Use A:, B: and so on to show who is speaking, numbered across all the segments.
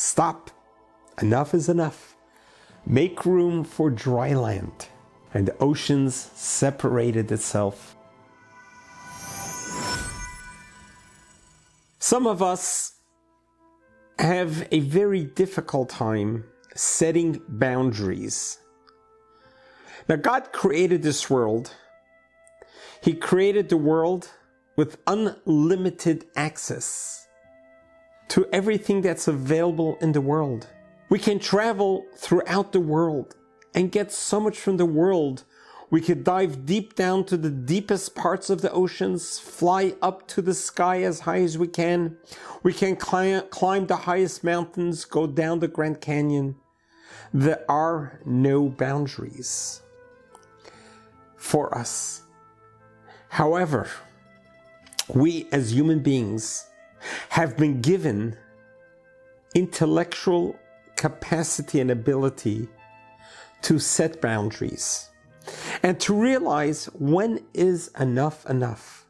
A: Stop. Enough is enough. Make room for dry land. And the oceans separated itself. Some of us have a very difficult time setting boundaries. Now, God created this world. He created the world with unlimited access to everything that's available in the world. We can travel throughout the world and get so much from the world. We could dive deep down to the deepest parts of the oceans, fly up to the sky as high as we can. We can climb, the highest mountains, go down the Grand Canyon. There are no boundaries for us. However, we as human beings have been given intellectual capacity and ability to set boundaries and to realize when is enough enough.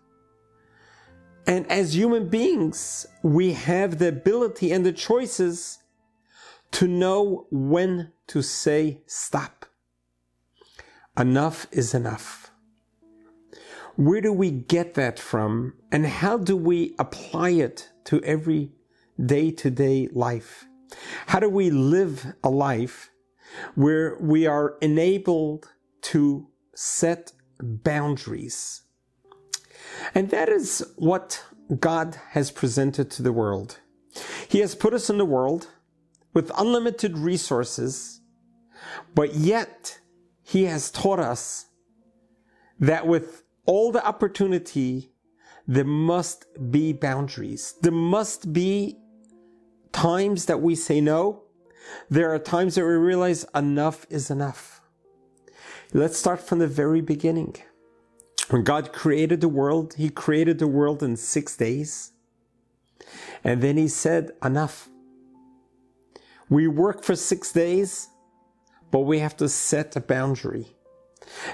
A: And as human beings, we have the ability and the choices to know when to say stop. Enough is enough. Where do we get that from? And how do we apply it to every day to day life? How do we live a life where we are enabled to set boundaries? And that is what God has presented to the world. He has put us in the world with unlimited resources, but yet He has taught us that with all the opportunity, there must be boundaries. There must be times that we say no. There are times that we realize enough is enough. Let's start from the very beginning. When God created the world, He created the world in six days. And then He said, enough. We work for six days, but we have to set a boundary.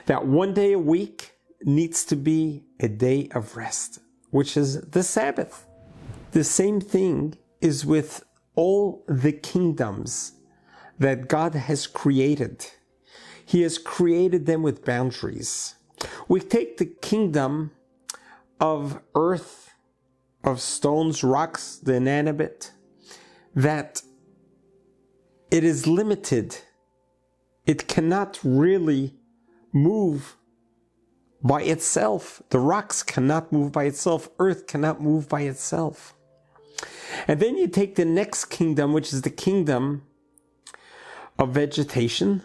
A: That one day a week, needs to be a day of rest, which is the Sabbath. The same thing is with all the kingdoms that God has created. He has created them with boundaries. We take the kingdom of earth, of stones, rocks, the inanimate, that it is limited. It cannot really move by itself. The rocks cannot move by itself. Earth cannot move by itself. And then you take the next kingdom, which is the kingdom of vegetation.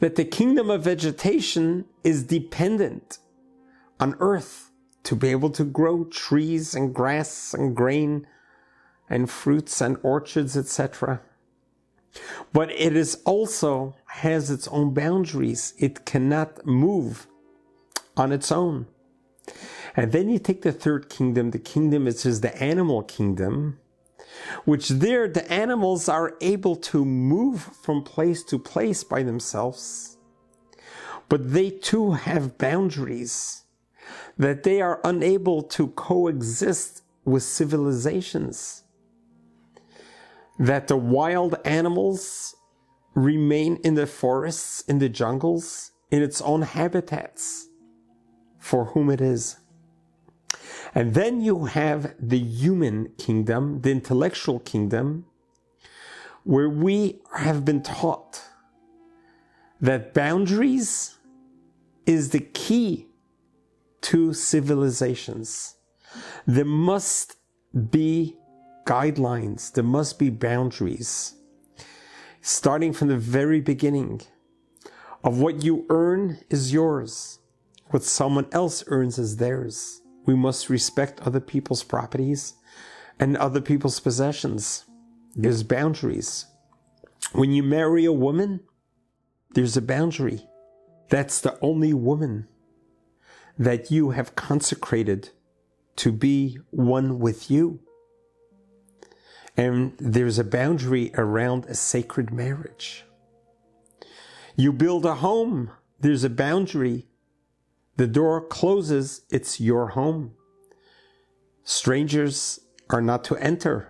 A: That the kingdom of vegetation is dependent on earth to be able to grow trees and grass and grain and fruits and orchards, etc. But it is also has its own boundaries. It cannot move on its own. And then you take the third kingdom, the kingdom which is the animal kingdom, which there the animals are able to move from place to place by themselves. But they too have boundaries that they are unable to coexist with civilizations. That the wild animals remain in the forests, in the jungles, in its own habitats for whom it is. And then you have the human kingdom, the intellectual kingdom, where we have been taught that boundaries is the key to civilizations. There must be guidelines, there must be boundaries, starting from the very beginning of what you earn is yours what someone else earns as theirs. We must respect other people's properties and other people's possessions. There's boundaries. When you marry a woman, there's a boundary. That's the only woman that you have consecrated to be one with you. And there's a boundary around a sacred marriage. You build a home, there's a boundary the door closes, it's your home. Strangers are not to enter.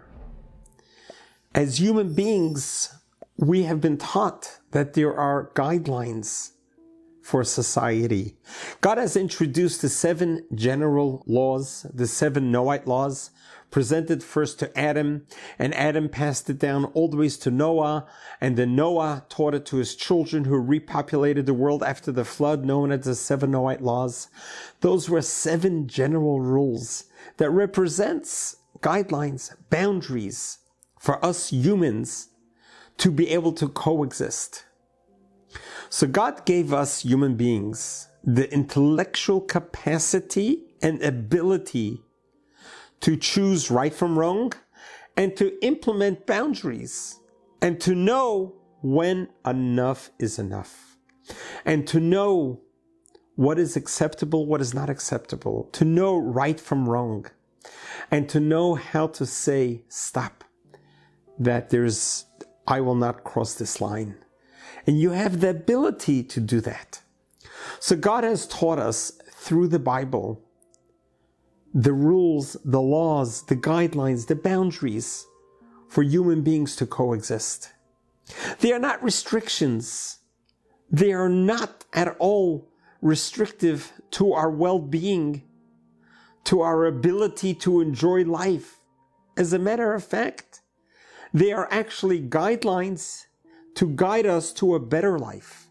A: As human beings, we have been taught that there are guidelines for society. God has introduced the seven general laws, the seven Noahide laws, presented first to Adam, and Adam passed it down all the ways to Noah, and then Noah taught it to his children who repopulated the world after the flood, known as the seven Noahide laws. Those were seven general rules that represents guidelines, boundaries for us humans to be able to coexist. So God gave us human beings the intellectual capacity and ability to choose right from wrong and to implement boundaries and to know when enough is enough and to know what is acceptable, what is not acceptable, to know right from wrong and to know how to say stop, that there's, I will not cross this line. And you have the ability to do that. So God has taught us through the Bible the rules, the laws, the guidelines, the boundaries for human beings to coexist. They are not restrictions. They are not at all restrictive to our well-being, to our ability to enjoy life. As a matter of fact, they are actually guidelines to guide us to a better life.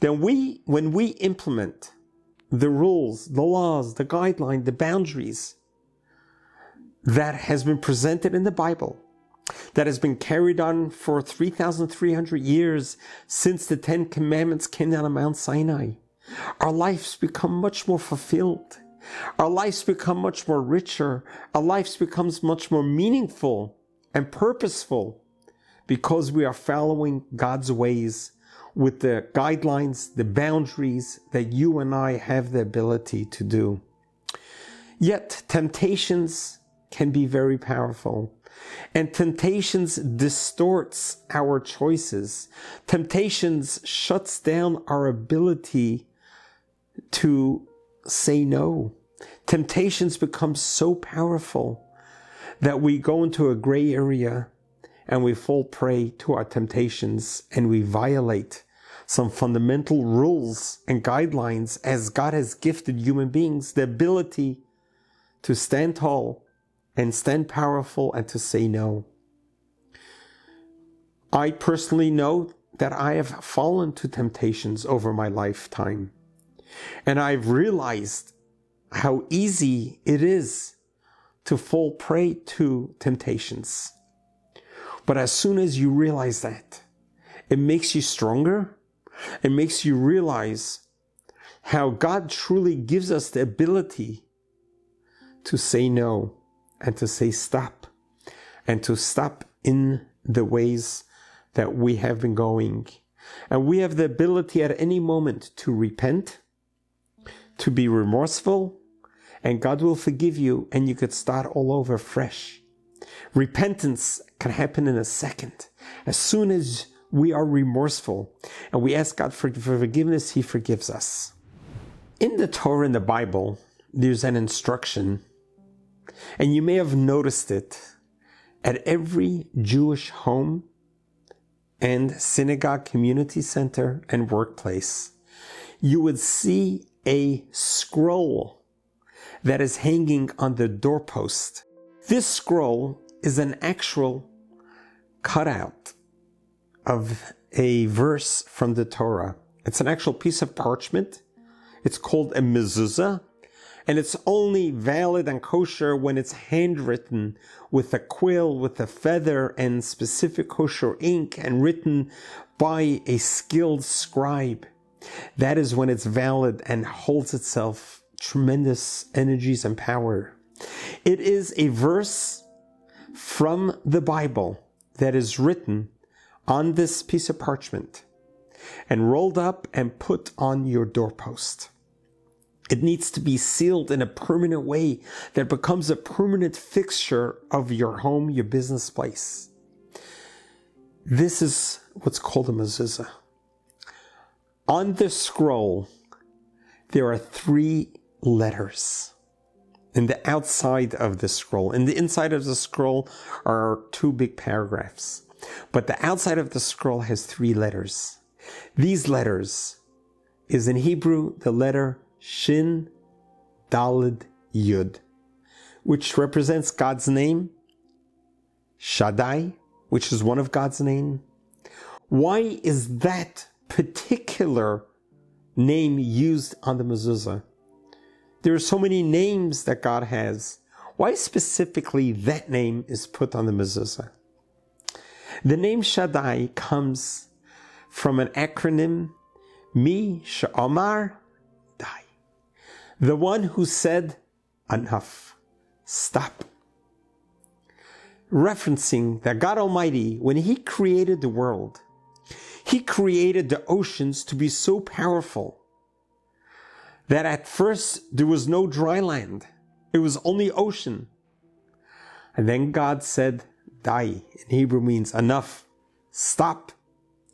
A: Then we, when we implement the rules, the laws, the guideline, the boundaries that has been presented in the Bible, that has been carried on for 3,300 years since the Ten Commandments came down on Mount Sinai. Our lives become much more fulfilled. Our lives become much more richer. Our lives becomes much more meaningful and purposeful because we are following God's ways with the guidelines, the boundaries that you and I have the ability to do. Yet temptations can be very powerful. And temptations distorts our choices. Temptations shuts down our ability to say no. Temptations become so powerful that we go into a gray area and we fall prey to our temptations and we violate some fundamental rules and guidelines as God has gifted human beings the ability to stand tall and stand powerful and to say no. I personally know that I have fallen to temptations over my lifetime. And I've realized how easy it is to fall prey to temptations. But as soon as you realize that, it makes you stronger. It makes you realize how God truly gives us the ability to say no and to say stop and to stop in the ways that we have been going. And we have the ability at any moment to repent, to be remorseful, and God will forgive you and you could start all over fresh. Repentance can happen in a second. As soon as we are remorseful and we ask God for, for forgiveness, He forgives us. In the Torah in the Bible, there's an instruction, and you may have noticed it at every Jewish home and synagogue, community center, and workplace. You would see a scroll that is hanging on the doorpost. This scroll is an actual cutout of a verse from the Torah. It's an actual piece of parchment. It's called a mezuzah, and it's only valid and kosher when it's handwritten with a quill, with a feather, and specific kosher ink, and written by a skilled scribe. That is when it's valid and holds itself tremendous energies and power. It is a verse from the Bible that is written on this piece of parchment and rolled up and put on your doorpost. It needs to be sealed in a permanent way that becomes a permanent fixture of your home, your business place. This is what's called a mezuzah. On the scroll, there are three letters. In the outside of the scroll. In the inside of the scroll are two big paragraphs, but the outside of the scroll has three letters. These letters is in Hebrew the letter Shin Daled Yud, which represents God's name, Shaddai, which is one of God's name. Why is that particular name used on the mezuzah? There are so many names that God has. Why specifically that name is put on the mezuzah? The name Shaddai comes from an acronym Mi Sha'amar Dai. The one who said enough. Stop. Referencing that God Almighty, when He created the world, He created the oceans to be so powerful that at first there was no dry land. It was only ocean. And then God said, Dai in Hebrew means enough. Stop.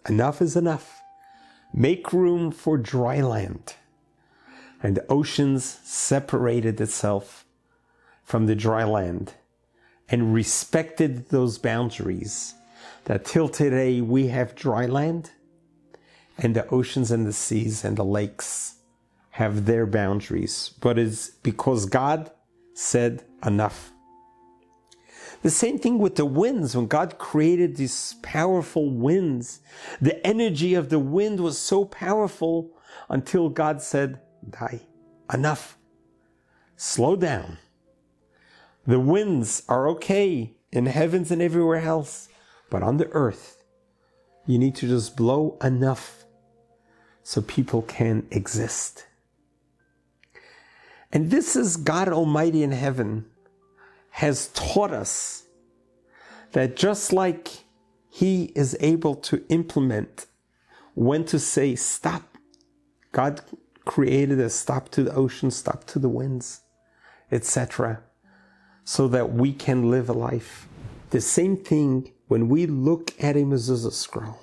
A: Enough is enough. Make room for dry land. And the oceans separated itself from the dry land and respected those boundaries that till today we have dry land and the oceans and the seas and the lakes have their boundaries, but it's because God said enough. The same thing with the winds. When God created these powerful winds, the energy of the wind was so powerful until God said, Dai, enough, slow down. The winds are okay in heavens and everywhere else, but on the earth, you need to just blow enough so people can exist. And this is God Almighty in heaven has taught us that just like He is able to implement when to say stop, God created a stop to the ocean, stop to the winds, etc., so that we can live a life. The same thing when we look at a mezuzah scroll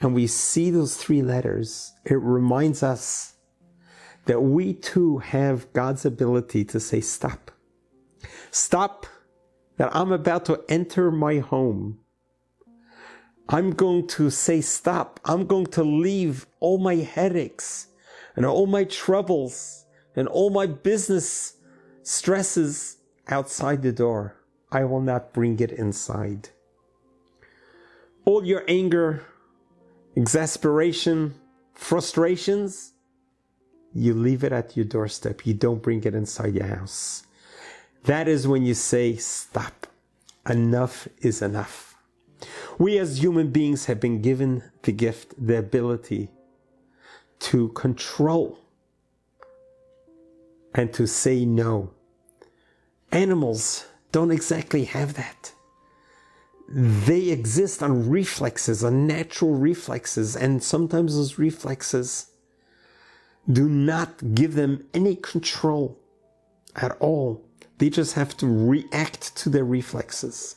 A: and we see those three letters, it reminds us that we too have God's ability to say stop. Stop that I'm about to enter my home. I'm going to say stop. I'm going to leave all my headaches and all my troubles and all my business stresses outside the door. I will not bring it inside. All your anger, exasperation, frustrations, you leave it at your doorstep. You don't bring it inside your house. That is when you say, stop. Enough is enough. We as human beings have been given the gift, the ability to control and to say no. Animals don't exactly have that. They exist on reflexes, on natural reflexes, and sometimes those reflexes do not give them any control at all they just have to react to their reflexes.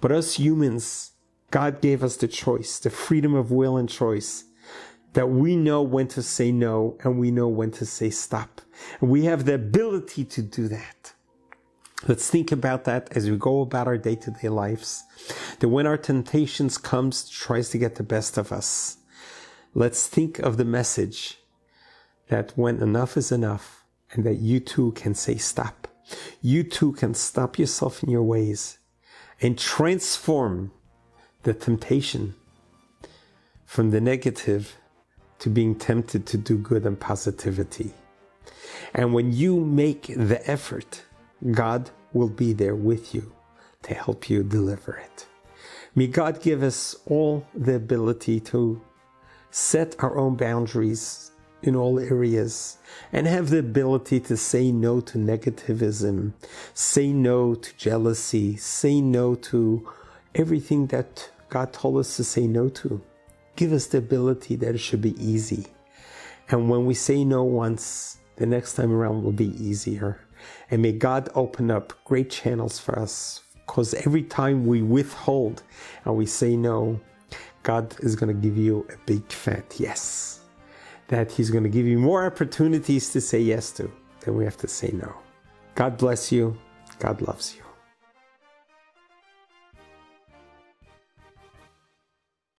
A: But us humans, God gave us the choice, the freedom of will and choice, that we know when to say no and we know when to say stop. And we have the ability to do that. Let's think about that as we go about our day to day lives. That when our temptations comes, tries to get the best of us. Let's think of the message that when enough is enough and that you too can say stop you too can stop yourself in your ways and transform the temptation from the negative to being tempted to do good and positivity. And when you make the effort, God will be there with you to help you deliver it. May God give us all the ability to set our own boundaries in all areas and have the ability to say no to negativism, say no to jealousy, say no to everything that God told us to say no to. Give us the ability that it should be easy. And when we say no once, the next time around will be easier. And may God open up great channels for us because every time we withhold and we say no, God is going to give you a big fat yes that He's going to give you more opportunities to say yes to than we have to say no. God bless you. God loves you.